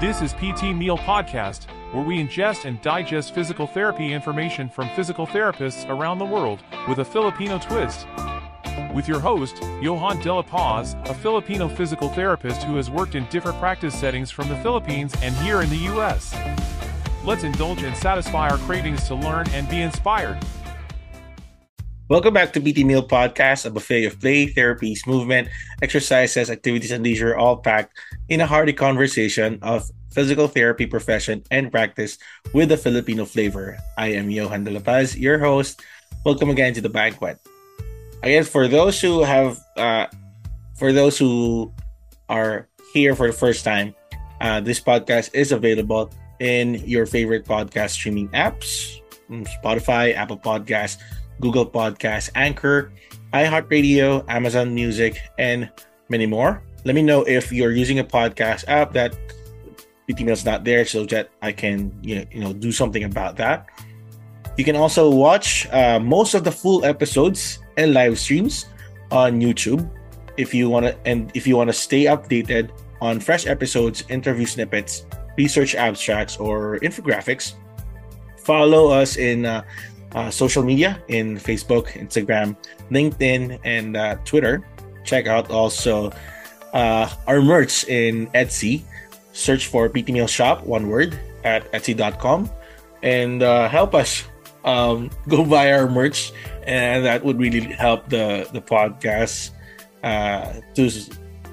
This is PT Meal Podcast, where we ingest and digest physical therapy information from physical therapists around the world with a Filipino twist. With your host, Johan De La Paz, a Filipino physical therapist who has worked in different practice settings from the Philippines and here in the US. Let's indulge and satisfy our cravings to learn and be inspired. Welcome back to PT Meal Podcast, a buffet of play, therapies, movement, exercises, activities, and leisure, all packed in a hearty conversation of physical therapy profession and practice with a Filipino flavor. I am Johan De La Paz, your host. Welcome again to the banquet. Again, for those who have, uh, for those who are here for the first time, uh, this podcast is available in your favorite podcast streaming apps, mm, Spotify, Apple Podcasts Google Podcasts, Anchor, iHeartRadio, Amazon Music, and many more. Let me know if you're using a podcast app that PT Meal's not there, so that I can you know, you know do something about that. You can also watch uh, most of the full episodes and live streams on YouTube if you want to, and if you want to stay updated on fresh episodes, interview snippets, research abstracts, or infographics. Follow us in uh, uh, social media in Facebook, Instagram, LinkedIn, and uh, Twitter. Check out also uh, our merch in Etsy. Search for PT Meal Shop, one word, at etsy.com and uh, help us um, go buy our merch. And that would really help the, the podcast uh, to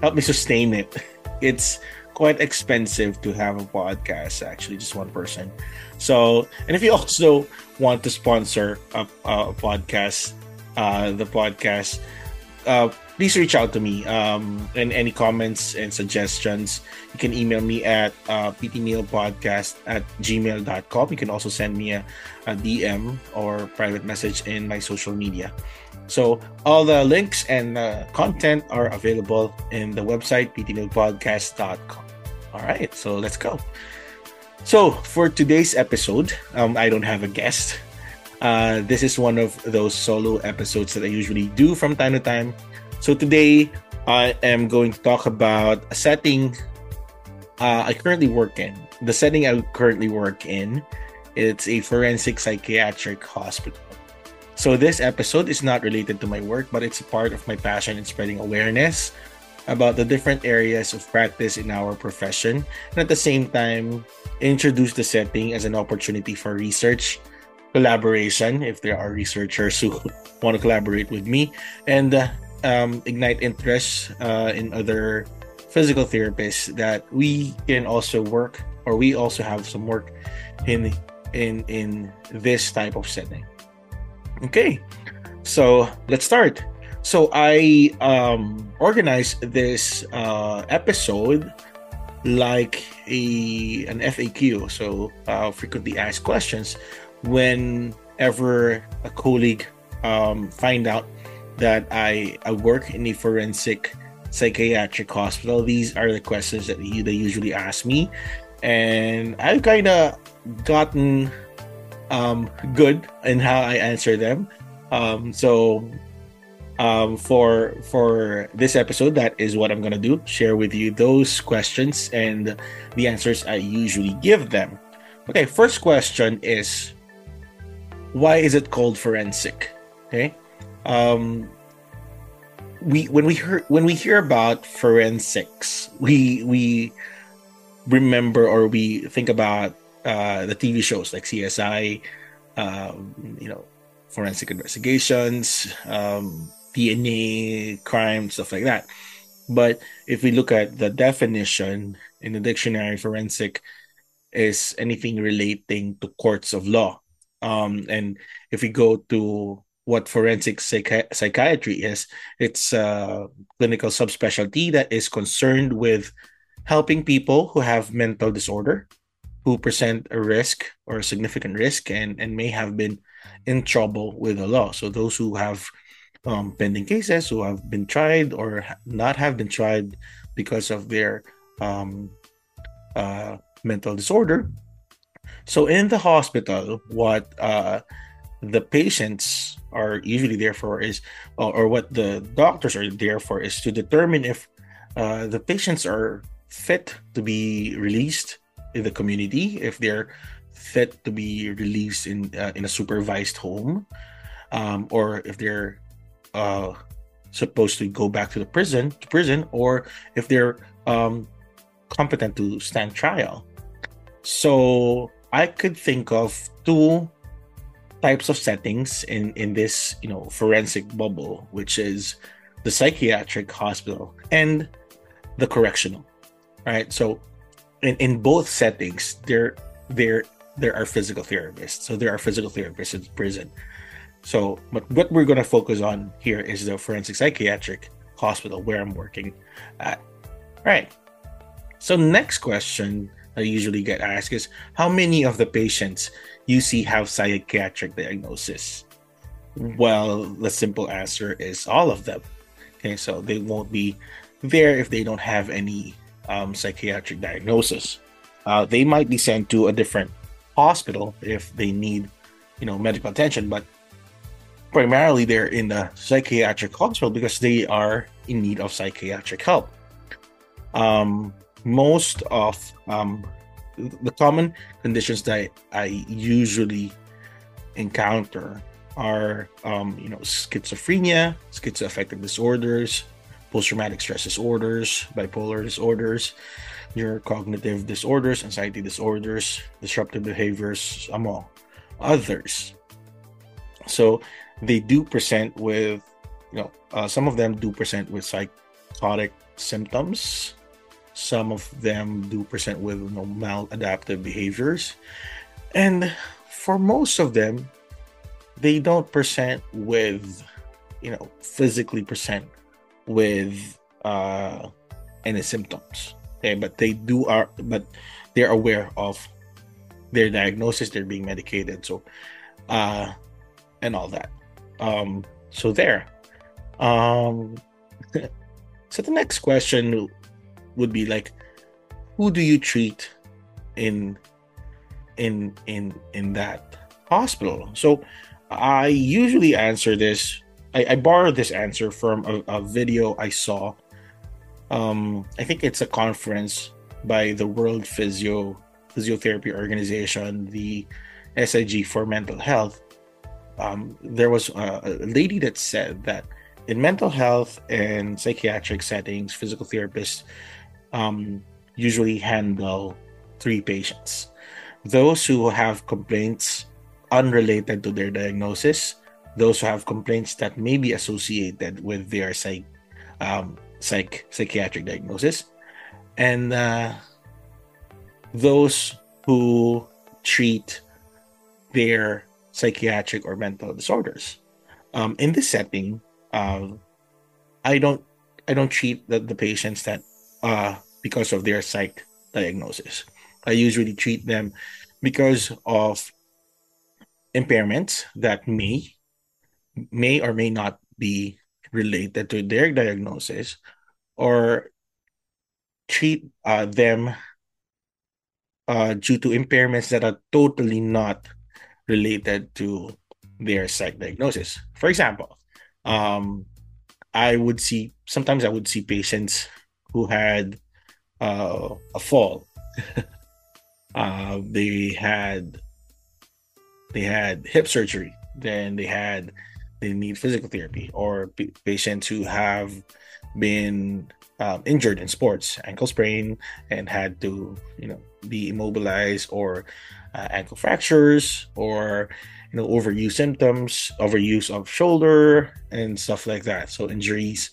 help me sustain it. It's quite expensive to have a podcast, actually, just one person. So, and if you also want to sponsor a, a podcast, uh, the podcast, uh, please reach out to me. Um, and any comments and suggestions, you can email me at uh, ptmealpodcast at gmail.com. You can also send me a, a DM or private message in my social media. So all the links and uh, content are available in the website ptmealpodcast.com. All right, so let's go. So, for today's episode, um, I don't have a guest. Uh, this is one of those solo episodes that I usually do from time to time. So, today I am going to talk about a setting uh, I currently work in. The setting I currently work in, it's a forensic psychiatric hospital. So, this episode is not related to my work, but it's a part of my passion in spreading awareness about the different areas of practice in our profession, and at the same time, introduce the setting as an opportunity for research, collaboration, if there are researchers who want to collaborate with me, and uh, um, ignite interest uh, in other physical therapists that we can also work or we also have some work in in in this type of setting. Okay so let's start so I um, organized this uh, episode like a an FAQ, so uh, frequently asked questions. Whenever a colleague um, find out that I, I work in a forensic psychiatric hospital, these are the questions that he, they usually ask me, and I've kind of gotten um, good in how I answer them. Um, so um, for for this episode that is what i'm gonna do share with you those questions and the answers i usually give them. Okay first question is why is it called forensic? Okay um we when we hear when we hear about forensics we we remember or we think about uh the tv shows like csi um you know forensic investigations um DNA crime, stuff like that. But if we look at the definition in the dictionary, forensic is anything relating to courts of law. Um, and if we go to what forensic psychi- psychiatry is, it's a clinical subspecialty that is concerned with helping people who have mental disorder, who present a risk or a significant risk and, and may have been in trouble with the law. So those who have um, pending cases who have been tried or not have been tried because of their um, uh, mental disorder. So in the hospital, what uh, the patients are usually there for is, or, or, what the doctors are there for, is to determine if uh, the patients are fit to be released in the community, if they're fit to be released in uh, in a supervised home, um, or if they're uh, supposed to go back to the prison to prison, or if they're um, competent to stand trial. So I could think of two types of settings in in this you know forensic bubble, which is the psychiatric hospital and the correctional, right? So in, in both settings, there there there are physical therapists. So there are physical therapists in prison. So, but what we're going to focus on here is the forensic psychiatric hospital where I'm working at. Right. So, next question I usually get asked is how many of the patients you see have psychiatric diagnosis? Well, the simple answer is all of them. Okay, so they won't be there if they don't have any um, psychiatric diagnosis. Uh, they might be sent to a different hospital if they need, you know, medical attention, but primarily they're in the psychiatric hospital because they are in need of psychiatric help. Um, most of um, the common conditions that I usually encounter are, um, you know, schizophrenia, schizoaffective disorders, post-traumatic stress disorders, bipolar disorders, neurocognitive disorders, anxiety disorders, disruptive behaviors, among others. So they do present with, you know, uh, some of them do present with psychotic symptoms. Some of them do present with you know, maladaptive behaviors. And for most of them, they don't present with, you know, physically present with uh, any symptoms. Okay, but they do are but they're aware of their diagnosis, they're being medicated, so uh and all that. Um so there. Um so the next question would be like who do you treat in in in in that hospital? So I usually answer this I, I borrowed this answer from a, a video I saw um, I think it's a conference by the World Physio Physiotherapy Organization, the SIG for mental health. Um, there was a, a lady that said that in mental health and psychiatric settings, physical therapists um, usually handle three patients. Those who have complaints unrelated to their diagnosis, those who have complaints that may be associated with their psych, um, psych psychiatric diagnosis, and uh, those who treat their psychiatric or mental disorders. Um, in this setting, uh, I don't I don't treat the, the patients that uh, because of their psych diagnosis. I usually treat them because of impairments that may may or may not be related to their diagnosis or treat uh, them uh, due to impairments that are totally not related to their psych diagnosis. For example, um, I would see sometimes I would see patients who had uh, a fall. uh, they had they had hip surgery. Then they had they need physical therapy, or p- patients who have been um, injured in sports, ankle sprain, and had to, you know, be immobilized, or uh, ankle fractures, or you know, overuse symptoms, overuse of shoulder, and stuff like that. So injuries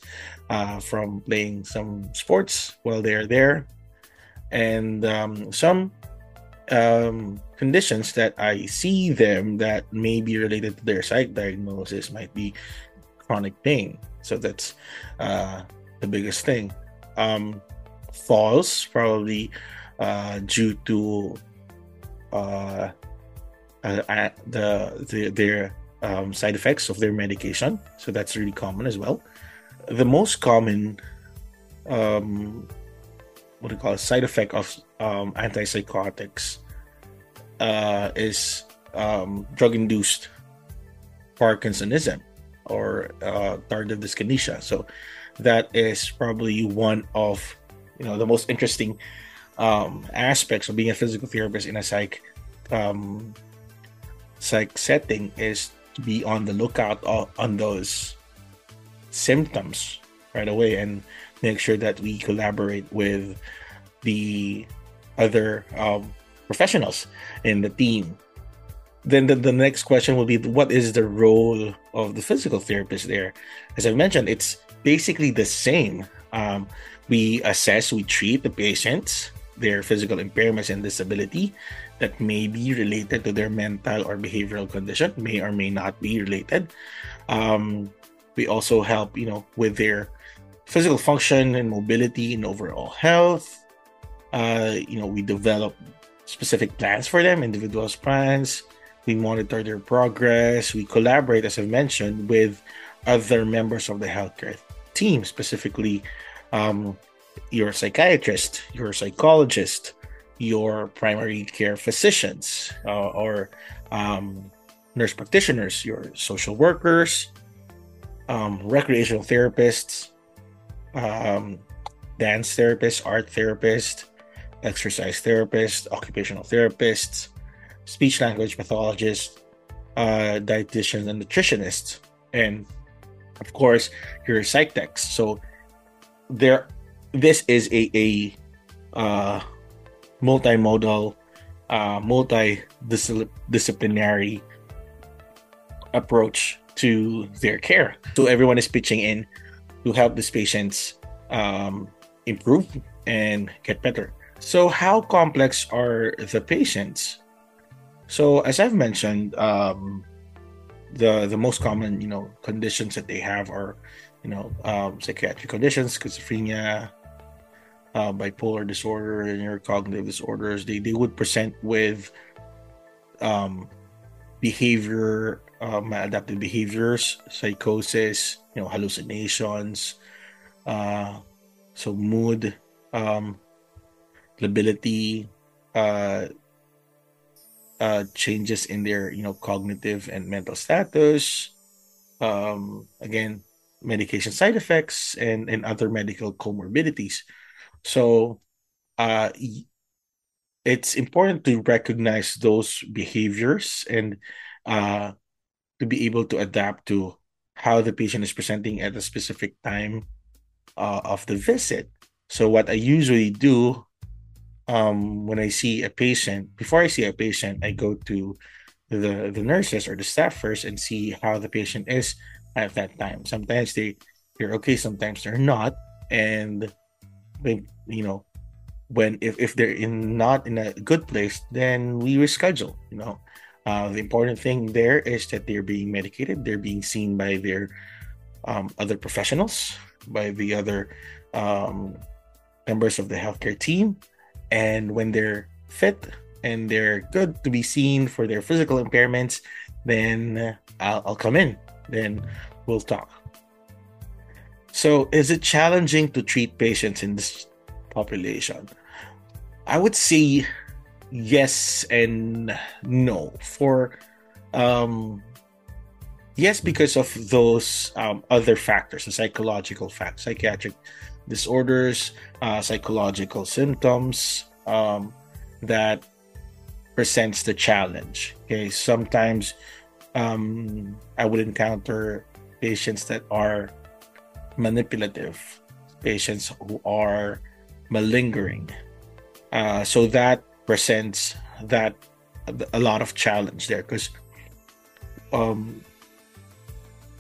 uh, from playing some sports while they're there, and um, some um, conditions that I see them that may be related to their psych diagnosis might be chronic pain. So that's uh, the biggest thing. Um, falls probably uh, due to uh, uh, the, the their um, side effects of their medication. So that's really common as well. The most common um, what do you call it, side effect of um, antipsychotics uh, is um, drug induced Parkinsonism or uh, tardive dyskinesia. So that is probably one of you know the most interesting um, aspects of being a physical therapist in a psych um, psych setting is to be on the lookout on those symptoms right away and make sure that we collaborate with the other um, professionals in the team. Then the, the next question will be what is the role of the physical therapist there? As I mentioned, it's basically the same. Um, we assess, we treat the patients, their physical impairments and disability that may be related to their mental or behavioral condition, may or may not be related. Um, we also help, you know, with their physical function and mobility and overall health. Uh, you know, we develop specific plans for them, individual plans. We monitor their progress. We collaborate, as I mentioned, with other members of the healthcare team, specifically um, your psychiatrist, your psychologist, your primary care physicians, uh, or um, nurse practitioners, your social workers, um, recreational therapists, um, dance therapists, art therapists, exercise therapists, occupational therapists, speech language pathologists, uh, dietitians, and nutritionists, and of course your psych techs. So there, this is a a uh, multimodal, uh, multidisciplinary approach to their care. So everyone is pitching in to help these patients um, improve and get better. So, how complex are the patients? So, as I've mentioned, um, the the most common you know conditions that they have are you know um, psychiatric conditions, schizophrenia, uh, bipolar disorder, and neurocognitive disorders. They they would present with um, behavior, uh, maladaptive behaviors, psychosis, you know, hallucinations, uh, so mood, um, lability, uh, uh, changes in their you know cognitive and mental status. Um, again, medication side effects and and other medical comorbidities. So, uh, it's important to recognize those behaviors and uh, to be able to adapt to how the patient is presenting at a specific time uh, of the visit. So what I usually do um, when I see a patient, before I see a patient, I go to the the nurses or the staff first and see how the patient is at that time. Sometimes they they're okay, sometimes they're not, and they, you know when if, if they're in not in a good place, then we reschedule. You know, uh, the important thing there is that they're being medicated, they're being seen by their um, other professionals, by the other um, members of the healthcare team. And when they're fit and they're good to be seen for their physical impairments, then I'll, I'll come in. Then we'll talk. So, is it challenging to treat patients in this population? I would say yes and no. For um, yes because of those um, other factors the psychological facts psychiatric disorders uh, psychological symptoms um, that presents the challenge okay sometimes um, i would encounter patients that are manipulative patients who are malingering. Uh, so that presents that a lot of challenge there because um,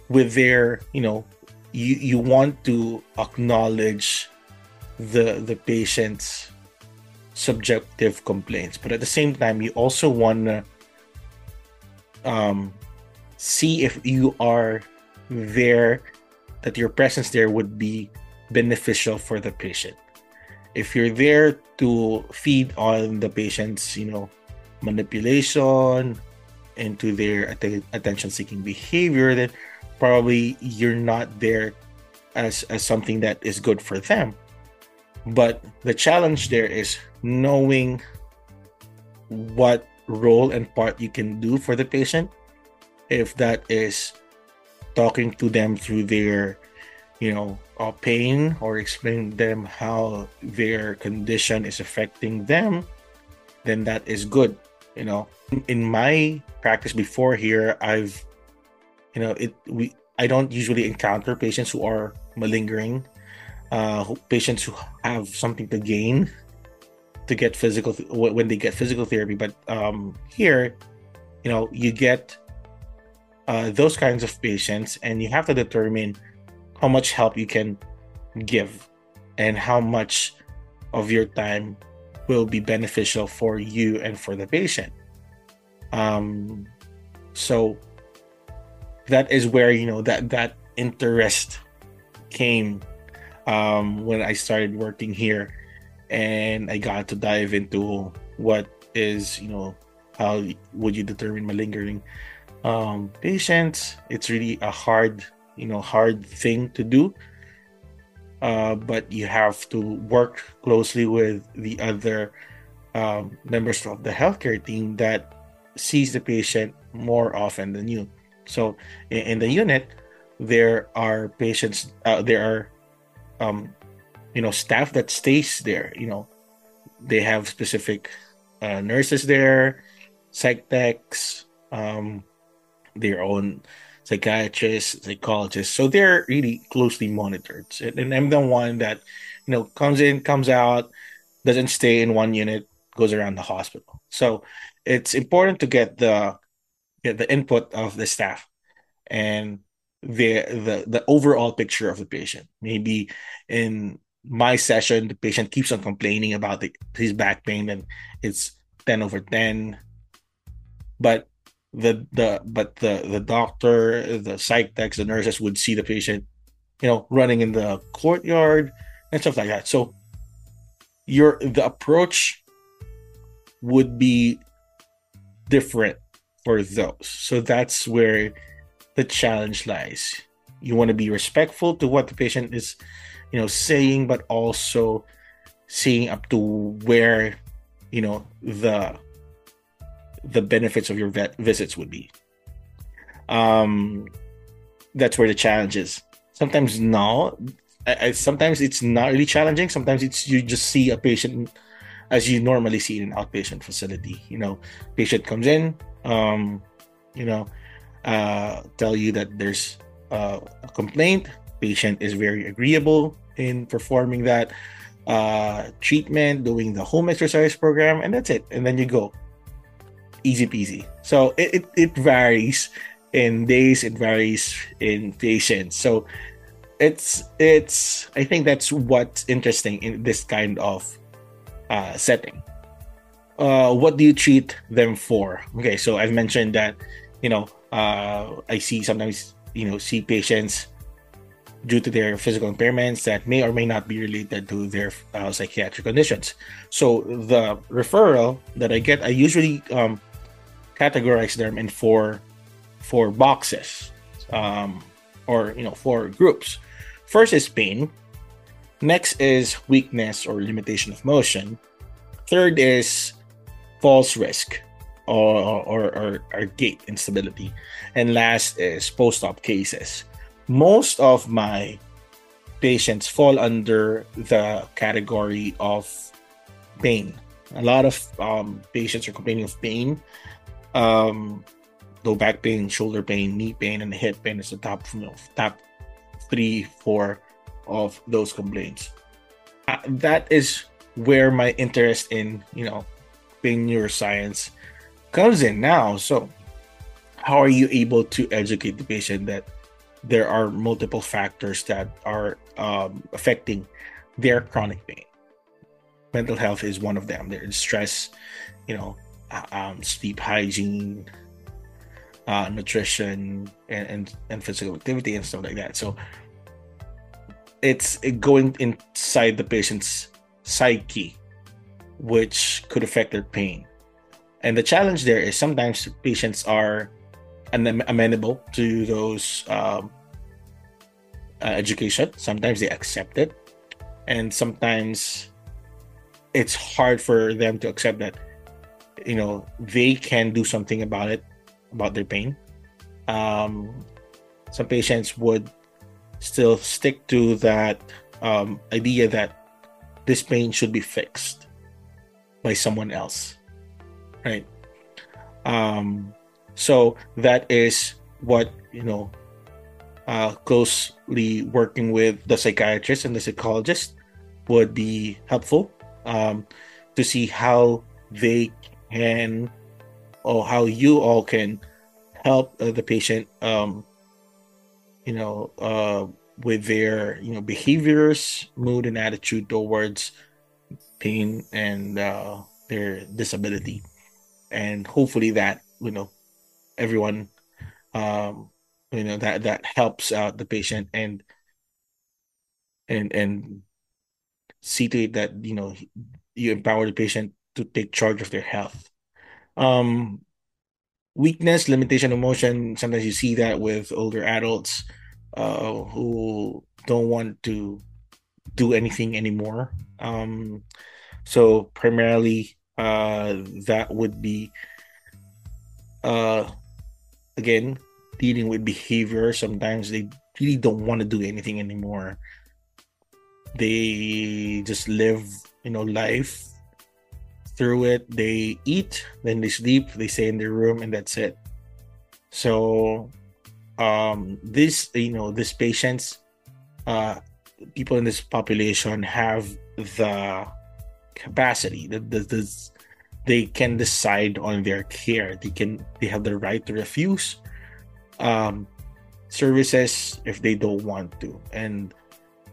with their you know you you want to acknowledge the the patient's subjective complaints but at the same time you also want to um, see if you are there that your presence there would be beneficial for the patient. If you're there to feed on the patient's you know manipulation into their att- attention seeking behavior then probably you're not there as as something that is good for them. But the challenge there is knowing what role and part you can do for the patient. If that is talking to them through their you know, uh, pain or explain them how their condition is affecting them, then that is good. You know, in my practice before here, I've, you know, it we I don't usually encounter patients who are malingering, uh, patients who have something to gain to get physical th- when they get physical therapy. But um, here, you know, you get uh, those kinds of patients, and you have to determine how much help you can give and how much of your time will be beneficial for you and for the patient. Um, so that is where you know that that interest came um, when I started working here, and I got to dive into what is you know how would you determine malingering um, patients. It's really a hard you know hard thing to do. Uh, but you have to work closely with the other um, members of the healthcare team that sees the patient more often than you. So in, in the unit there are patients uh, there are um, you know staff that stays there you know. They have specific uh, nurses there psych techs um, their own psychiatrists, psychologists. So they're really closely monitored. And I'm the one that, you know, comes in, comes out, doesn't stay in one unit, goes around the hospital. So it's important to get the get the input of the staff and the the the overall picture of the patient. Maybe in my session, the patient keeps on complaining about the, his back pain and it's 10 over 10. But the the but the the doctor, the psych techs, the nurses would see the patient, you know, running in the courtyard and stuff like that. So your the approach would be different for those. So that's where the challenge lies. You want to be respectful to what the patient is, you know, saying, but also seeing up to where, you know, the the benefits of your vet visits would be. Um, that's where the challenge is. Sometimes no, I, I, sometimes it's not really challenging. Sometimes it's you just see a patient as you normally see in an outpatient facility. You know, patient comes in, um, you know, uh, tell you that there's uh, a complaint. Patient is very agreeable in performing that uh, treatment, doing the home exercise program, and that's it. And then you go easy peasy. So it, it, it varies in days, it varies in patients. So it's it's I think that's what's interesting in this kind of uh, setting. Uh, what do you treat them for? Okay, so I've mentioned that you know uh, I see sometimes you know see patients due to their physical impairments that may or may not be related to their uh, psychiatric conditions. So the referral that I get, I usually um, categorize them in four four boxes um, or you know four groups. First is pain. Next is weakness or limitation of motion. Third is falls risk or, or, or, or gait instability. And last is post-op cases. Most of my patients fall under the category of pain. A lot of um, patients are complaining of pain um, low back pain, shoulder pain, knee pain, and hip pain is the top you know, top three, four of those complaints. Uh, that is where my interest in you know pain neuroscience comes in now. So, how are you able to educate the patient that there are multiple factors that are um, affecting their chronic pain? Mental health is one of them. There's stress, you know, um, sleep hygiene, uh, nutrition, and, and, and physical activity and stuff like that. So it's going inside the patient's psyche, which could affect their pain. And the challenge there is sometimes patients are amenable to those um, uh, education. Sometimes they accept it, and sometimes it's hard for them to accept that you know they can do something about it about their pain um some patients would still stick to that um, idea that this pain should be fixed by someone else, right? Um, so that is what you know. Uh, closely working with the psychiatrist and the psychologist would be helpful um, to see how they can or how you all can help uh, the patient um, you know uh, with their you know behaviors mood and attitude towards pain and uh, their disability. And hopefully that you know everyone um, you know that that helps out the patient and and and see to it that you know you empower the patient to take charge of their health. Um weakness limitation of motion. sometimes you see that with older adults uh who don't want to do anything anymore. Um so primarily uh that would be uh again dealing with behavior. Sometimes they really don't want to do anything anymore. They just live you know life through it they eat then they sleep they stay in their room and that's it. So um this you know these patients uh people in this population have the capacity that the, the, they can decide on their care. They can they have the right to refuse um services if they don't want to. And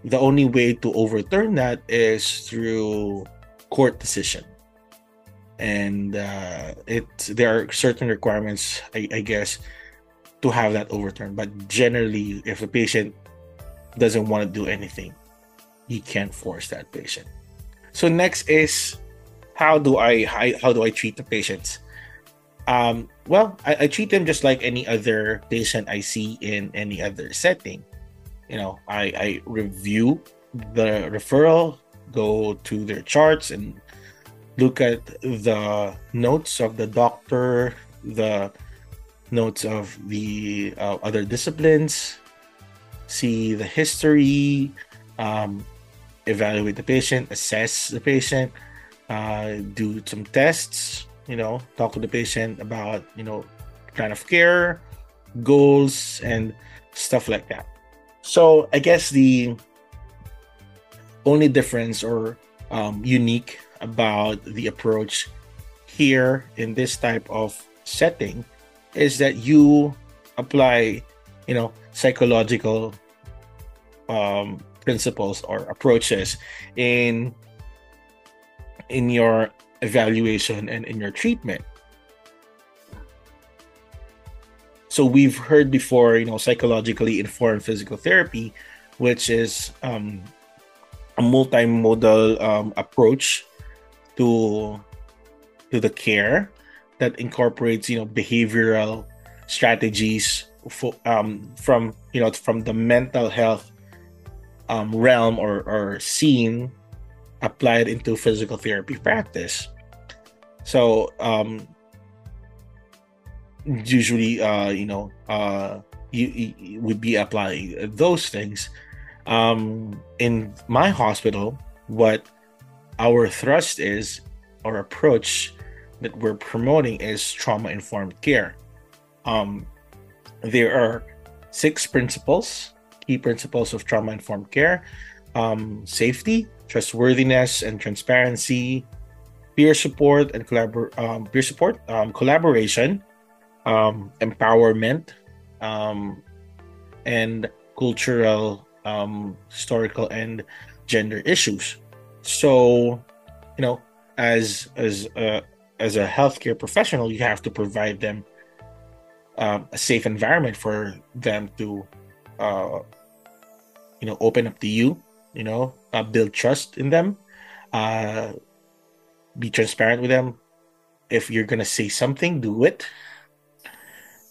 the only way to overturn that is through court decision and uh, it there are certain requirements I, I guess to have that overturned. But generally if a patient doesn't want to do anything you can't force that patient. So next is how do i how, do i treat the patients? Um, well I, I treat them just like any other patient i see in any other setting. You know i i review the referral go to their charts and look at the notes of the doctor the notes of the uh, other disciplines see the history um, evaluate the patient assess the patient uh, do some tests you know talk to the patient about you know plan of care goals and stuff like that. So I guess the only difference or um, unique about the approach here in this type of setting is that you apply, you know, psychological um, principles or approaches in in your evaluation and in your treatment. so we've heard before you know psychologically informed physical therapy which is um, a multimodal um, approach to to the care that incorporates you know behavioral strategies for, um, from you know from the mental health um, realm or, or scene applied into physical therapy practice. So um, usually uh you know uh you, you would be applying those things. Um in my hospital what our thrust is our approach that we're promoting is trauma informed care um there are six principles key principles of trauma informed care um safety trustworthiness and transparency peer support and collabor- um, peer support um, collaboration um, empowerment um, and cultural, historical, and gender issues. So, you know, as as a, as a healthcare professional, you have to provide them um, a safe environment for them to, uh, you know, open up to you. You know, uh, build trust in them. Uh, be transparent with them. If you're gonna say something, do it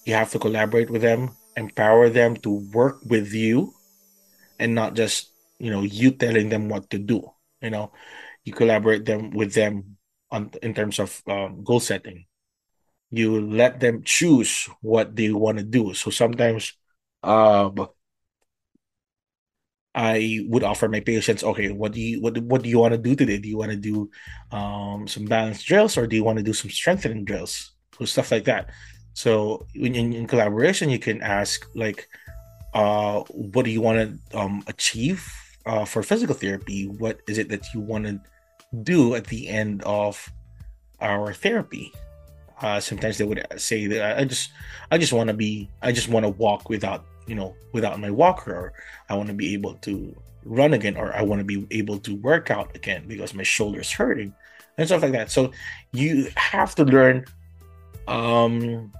you have to collaborate with them empower them to work with you and not just you know you telling them what to do you know you collaborate them with them on in terms of um, goal setting you let them choose what they want to do so sometimes um I would offer my patients, okay, what do you what what do you want to do today? Do you want to do um, some balance drills or do you want to do some strengthening drills? So stuff like that. So in, in collaboration, you can ask like, uh, what do you want to um, achieve uh, for physical therapy? What is it that you want to do at the end of our therapy? Uh, sometimes they would say that I just, I just want to be, I just want to walk without you know without my walker or i want to be able to run again or i want to be able to work out again because my shoulder's hurting and stuff like that so you have to learn um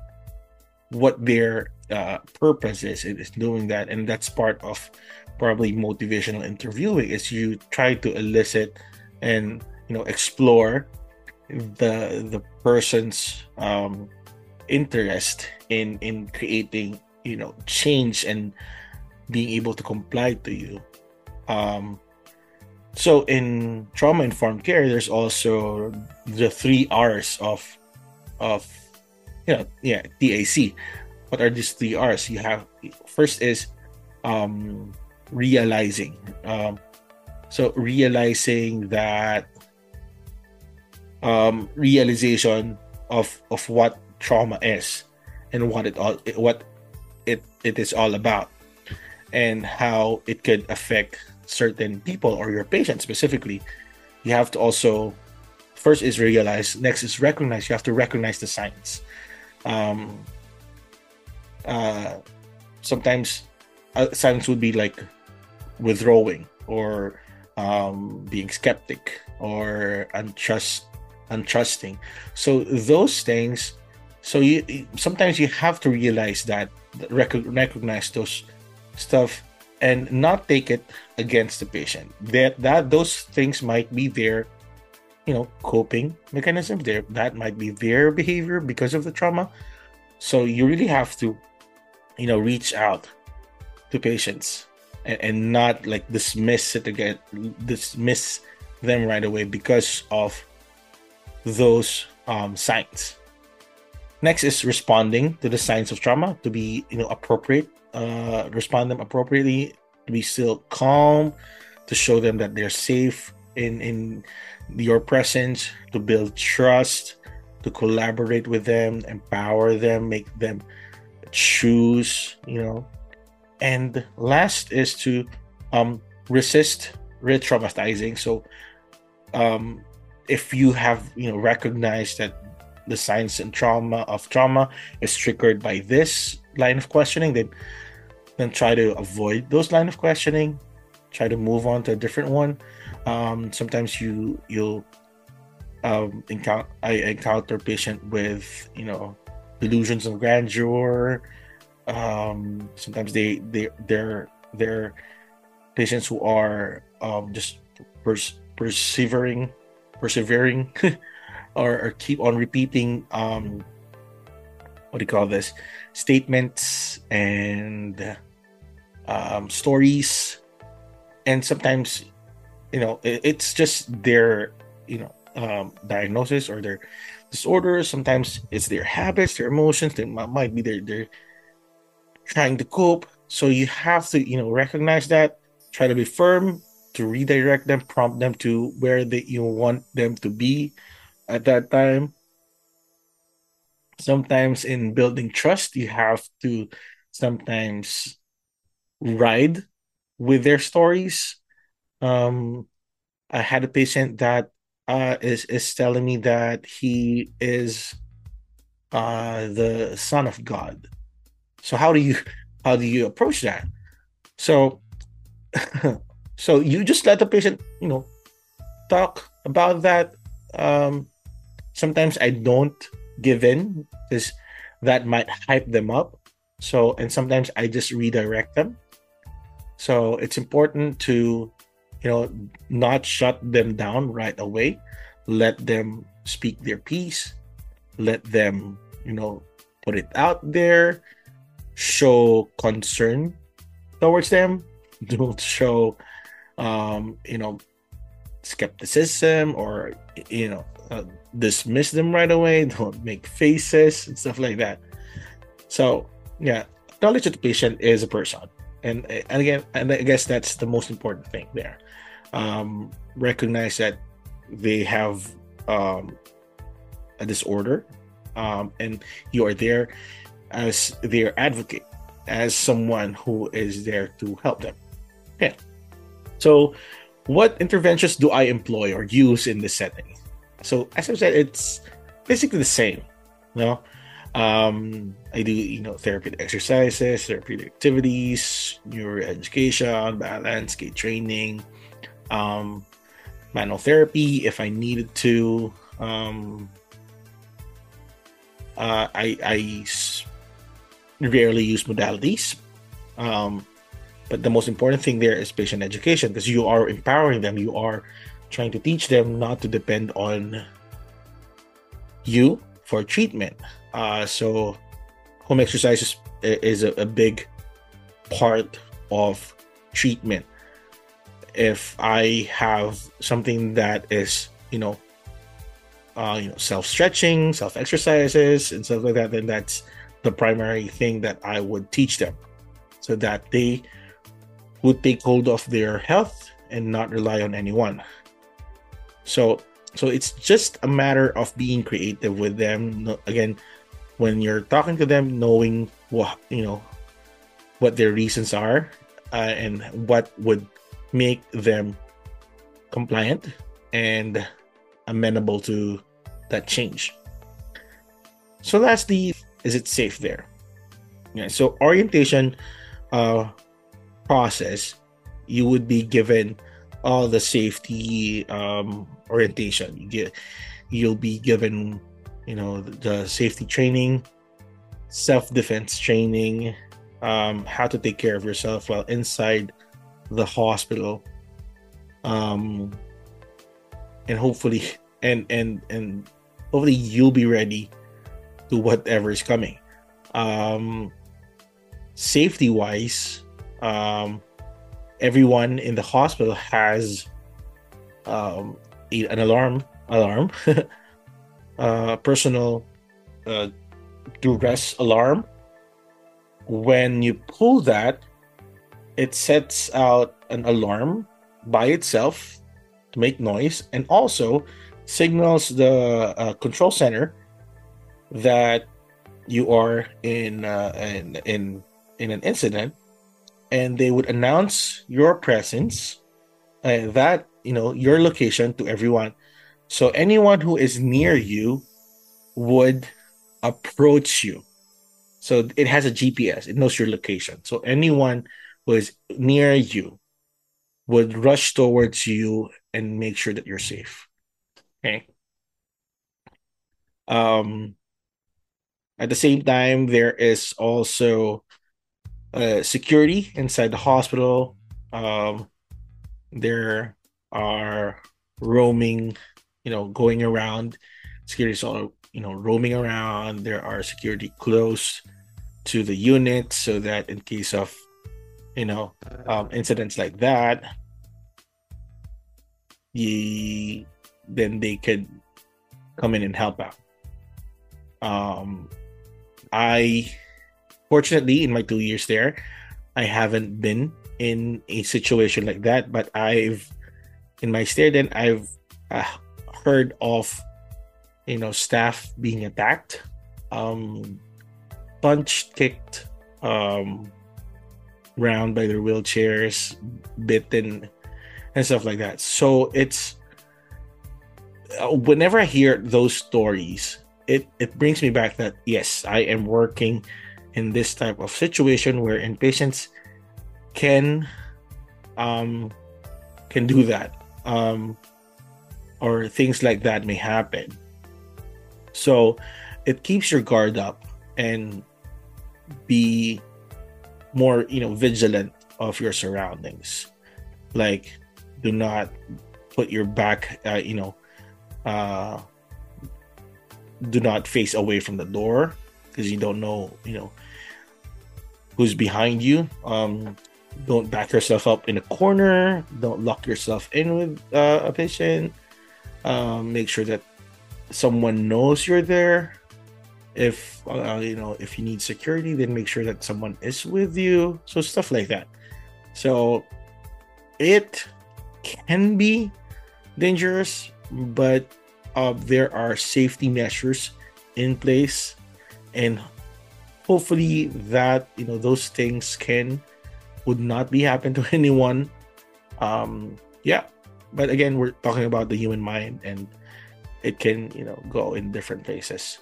what their uh, purpose is is doing that and that's part of probably motivational interviewing is you try to elicit and you know explore the the person's um interest in in creating you know change and being able to comply to you. Um so in trauma informed care there's also the three r's of of you know yeah tac what are these three r's? You have first is um realizing. Um so realizing that um realization of of what trauma is and what it all what it it is all about and how it could affect certain people or your patient specifically. You have to also first is realize next is recognize. You have to recognize the signs. Um uh sometimes uh, signs would be like withdrawing or um being skeptic or untrust untrusting. So those things so you sometimes you have to realize that recognize those stuff and not take it against the patient. That that those things might be their you know coping mechanism. There that might be their behavior because of the trauma. So you really have to you know reach out to patients and, and not like dismiss it again dismiss them right away because of those um, signs Next is responding to the signs of trauma to be, you know, appropriate, uh, respond them appropriately, to be still calm, to show them that they're safe in in your presence, to build trust, to collaborate with them, empower them, make them choose, you know. And last is to um, resist re-traumatizing. So um, if you have, you know, recognized that the signs and trauma of trauma is triggered by this line of questioning, then then try to avoid those line of questioning. Try to move on to a different one. Um, sometimes you you'll um, encounter I encounter patient with you know delusions of grandeur. Um, sometimes they they they're they're patients who are um, just pers- persevering persevering or, or keep on repeating um what do you call this statements and um, stories and sometimes you know it, it's just their you know um, diagnosis or their disorder. sometimes it's their habits their emotions they might be their they're trying to cope so you have to you know recognize that try to be firm to redirect them prompt them to where they you want them to be at that time. Sometimes in building trust, you have to sometimes ride with their stories. Um, I had a patient that uh, is is telling me that he is uh, the son of God. So how do you how do you approach that? So so you just let the patient, you know, talk about that. Um, sometimes I don't give in because that might hype them up. So, and sometimes I just redirect them. So it's important to, you know, not shut them down right away. Let them speak their piece. Let them, you know, put it out there. Show concern towards them. Don't show, um, you know, skepticism or, you know, uh, dismiss them right away, don't make faces and stuff like that. So, yeah, acknowledge that the patient is a person and and again, and I guess that's the most important thing there. Um, recognize that they have um, a disorder, um, and you are there as their advocate, as someone who is there to help them. Okay. So, what interventions do I employ or use in this setting? So, as I said, it's basically the same. You know, um, I do you know therapeutic exercises, therapeutic activities, neuro education, balance, gait training, um, manual therapy if I needed to. Um, uh, I, I rarely use modalities. Um, but the most important thing there is patient education because you are empowering them. You are trying to teach them not to depend on you for treatment. Uh, so, home exercises is a, a big part of treatment. If I have something that is, you know, uh, you know, self stretching, self exercises, and stuff like that, then that's the primary thing that I would teach them so that they would take hold of their health and not rely on anyone. So so it's just a matter of being creative with them. Again, when you're talking to them, knowing what you know what their reasons are uh, and what would make them compliant and amenable to that change. So that's the is it safe there? Yeah. So orientation uh, process, you would be given all the safety um, orientation. You get, you'll be given, you know, the safety training, self defense training, um, how to take care of yourself while inside the hospital, um, and hopefully, and and and hopefully you'll be ready to whatever is coming. Um, safety wise, um, everyone in the hospital has um, an alarm alarm, uh, personal uh, duress alarm. When you pull that, it sets out an alarm by itself to make noise and also signals the uh, control center that you are in uh, in in in an incident and they would announce your presence that you know your location to everyone. So anyone who is near you would approach you. So it has a gps it knows your location. So anyone who is near you would rush towards you and make sure that you're safe. Okay. Um at the same time, there is also uh, security inside the hospital. Um, there are roaming, you know, going around. Security is all, you know, roaming around. There are security close to the unit so that in case of, you know, um, incidents like that, ye, then they could come in and help out. Um, I fortunately in my two years there, I haven't been in a situation like that, but I've in my stay then I've uh, heard of you know staff being attacked, um, punched, kicked, um, round by their wheelchairs, bitten, and stuff like that. So it's uh, whenever I hear those stories, it it brings me back that yes, I am working in this type of situation where patients can um can do that um or things like that may happen. So it keeps your guard up and be more you know vigilant of your surroundings. Like do not put your back uh, you know uh do not face away from the door because you don't know, you know, who's behind you. Um, don't back yourself up in a corner. Don't lock yourself in with uh, a patient. Um, make sure that someone knows you're there. If uh, you know if you need security, then make sure that someone is with you. So stuff like that. So it can be dangerous, but uh, there are safety measures in place, and hopefully that you know those things can would not be happen to anyone. Um, yeah, but again, we're talking about the human mind, and it can you know go in different places.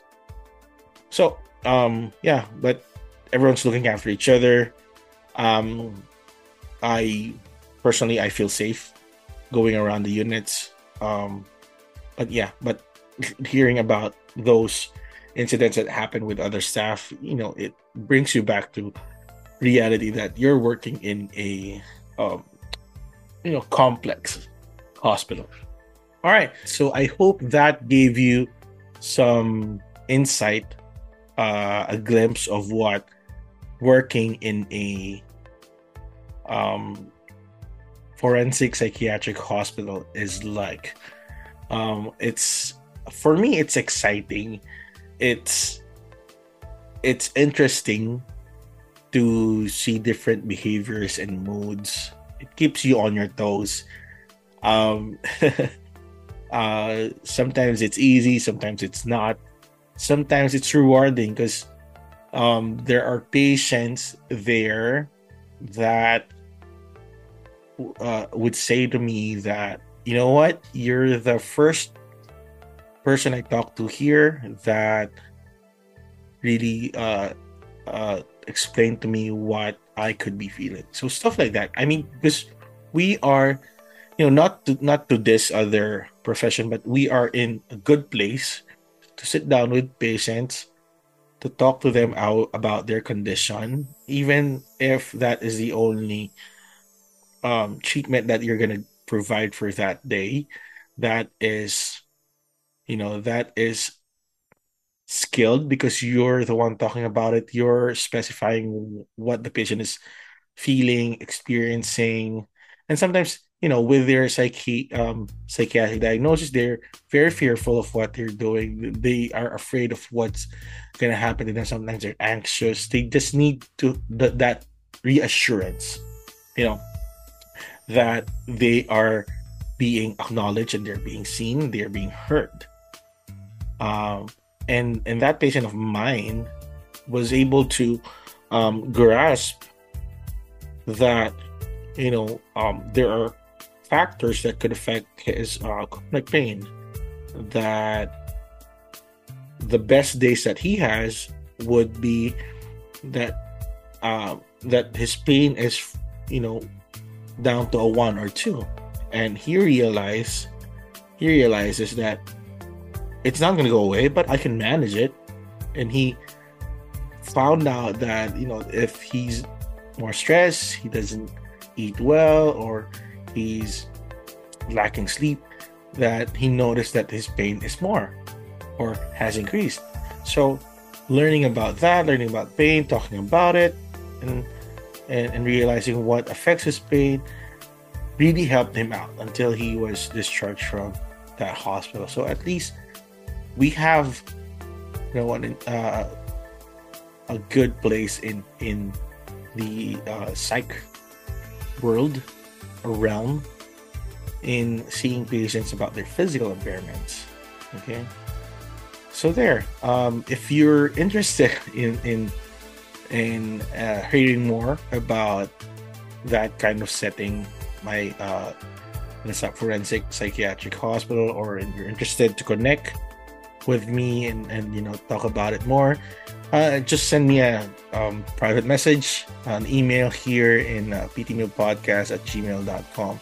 So um, yeah, but everyone's looking after each other. Um, I personally I feel safe going around the units. Um, but yeah, but hearing about those incidents that happen with other staff, you know, it brings you back to reality that you're working in a um, you know complex hospital. All right, so I hope that gave you some insight, uh, a glimpse of what working in a um, forensic psychiatric hospital is like. Um, it's for me, it's exciting. It's it's interesting to see different behaviors and moods. It keeps you on your toes. Um, uh, sometimes it's easy, sometimes it's not. Sometimes it's rewarding because um, there are patients there that uh, would say to me that you know what? You're the first person i talked to here that really uh, uh, explained to me what i could be feeling. So stuff like that. I mean because we are you know not to not to this other profession but we are in a good place to sit down with patients to talk to them out about their condition even if that is the only um, treatment that you're to provide for that day that is you know that is skilled because you're the one talking about it. You're specifying what the patient is feeling experiencing. And sometimes you know with their psyche um psychiatric diagnosis they're very fearful of what they're doing. They are afraid of what's going to happen to them. Sometimes they're anxious. They just need to th- that reassurance you know that they are being acknowledged and they're being seen, they're being heard. Um, and and that patient of mine was able to um, grasp that you know um, there are factors that could affect his uh, chronic pain. That the best days that he has would be that uh, that his pain is you know down to a one or two. And he realized he realizes that it's not gonna go away, but I can manage it. And he found out that, you know, if he's more stressed, he doesn't eat well, or he's lacking sleep, that he noticed that his pain is more or has increased. So learning about that, learning about pain, talking about it, and and, and realizing what affects his pain really helped him out until he was discharged from that hospital. So at least we have you know uh, a good place in in the uh, psych world or realm in seeing patients about their physical impairments. Okay, so there. Um, if you're interested in in in uh, hearing more about that kind of setting, my uh, forensic psychiatric hospital, or if you're interested to connect with me and, and you know talk about it more, uh, just send me a um, private message, an email here in uh, ptmealpodcast at gmail.com.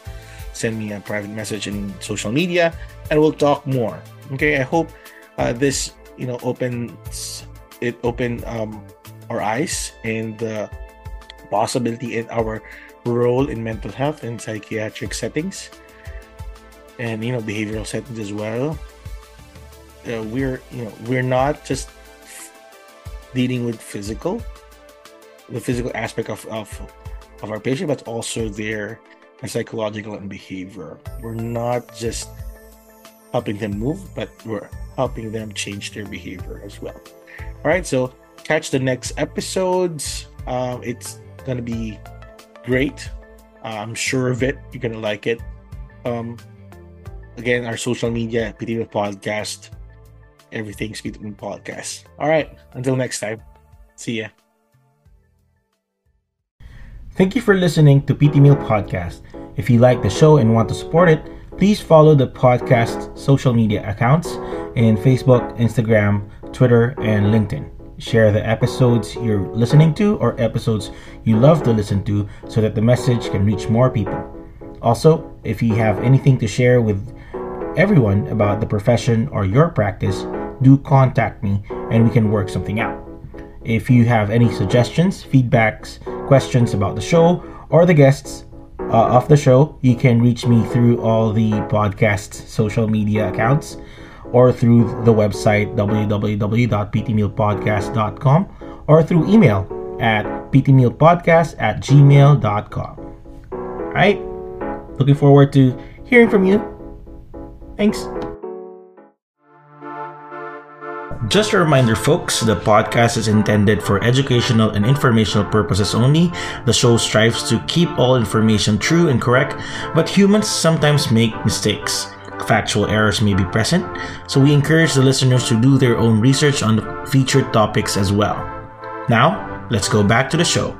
Send me a private message in social media, and we'll talk more. Okay, I hope uh, this you know opens it open um, our eyes and the possibility in our role in mental health and psychiatric settings and you know behavioral settings as well. Uh, we're you know we're not just dealing with physical the physical aspect of of, of our patient but also their psychological and behavior. We're not just helping them move but we're helping them change their behavior as well. All right so catch the next episodes. Um, it's gonna be great. I'm sure of it. You're gonna like it. Um, again, our social media, PT Meal Podcast, everything's PT Meal Podcast. All right, until next time, see ya. Thank you for listening to PT Meal Podcast. If you like the show and want to support it, please follow the podcast social media accounts in Facebook, Instagram, Twitter, and LinkedIn. Share the episodes you're listening to or episodes you love to listen to so that the message can reach more people. Also, if you have anything to share with everyone about the profession or your practice, do contact me and we can work something out. If you have any suggestions, feedbacks, questions about the show or the guests uh, of the show, you can reach me through all the podcast's social media accounts or through the website www.ptmealpodcast.com or through email at ptmealpodcast at gmail.com. All right? Looking forward to hearing from you. Thanks. Just a reminder, folks, the podcast is intended for educational and informational purposes only. The show strives to keep all information true and correct, but humans sometimes make mistakes. Factual errors may be present, so we encourage the listeners to do their own research on the featured topics as well. Now, let's go back to the show.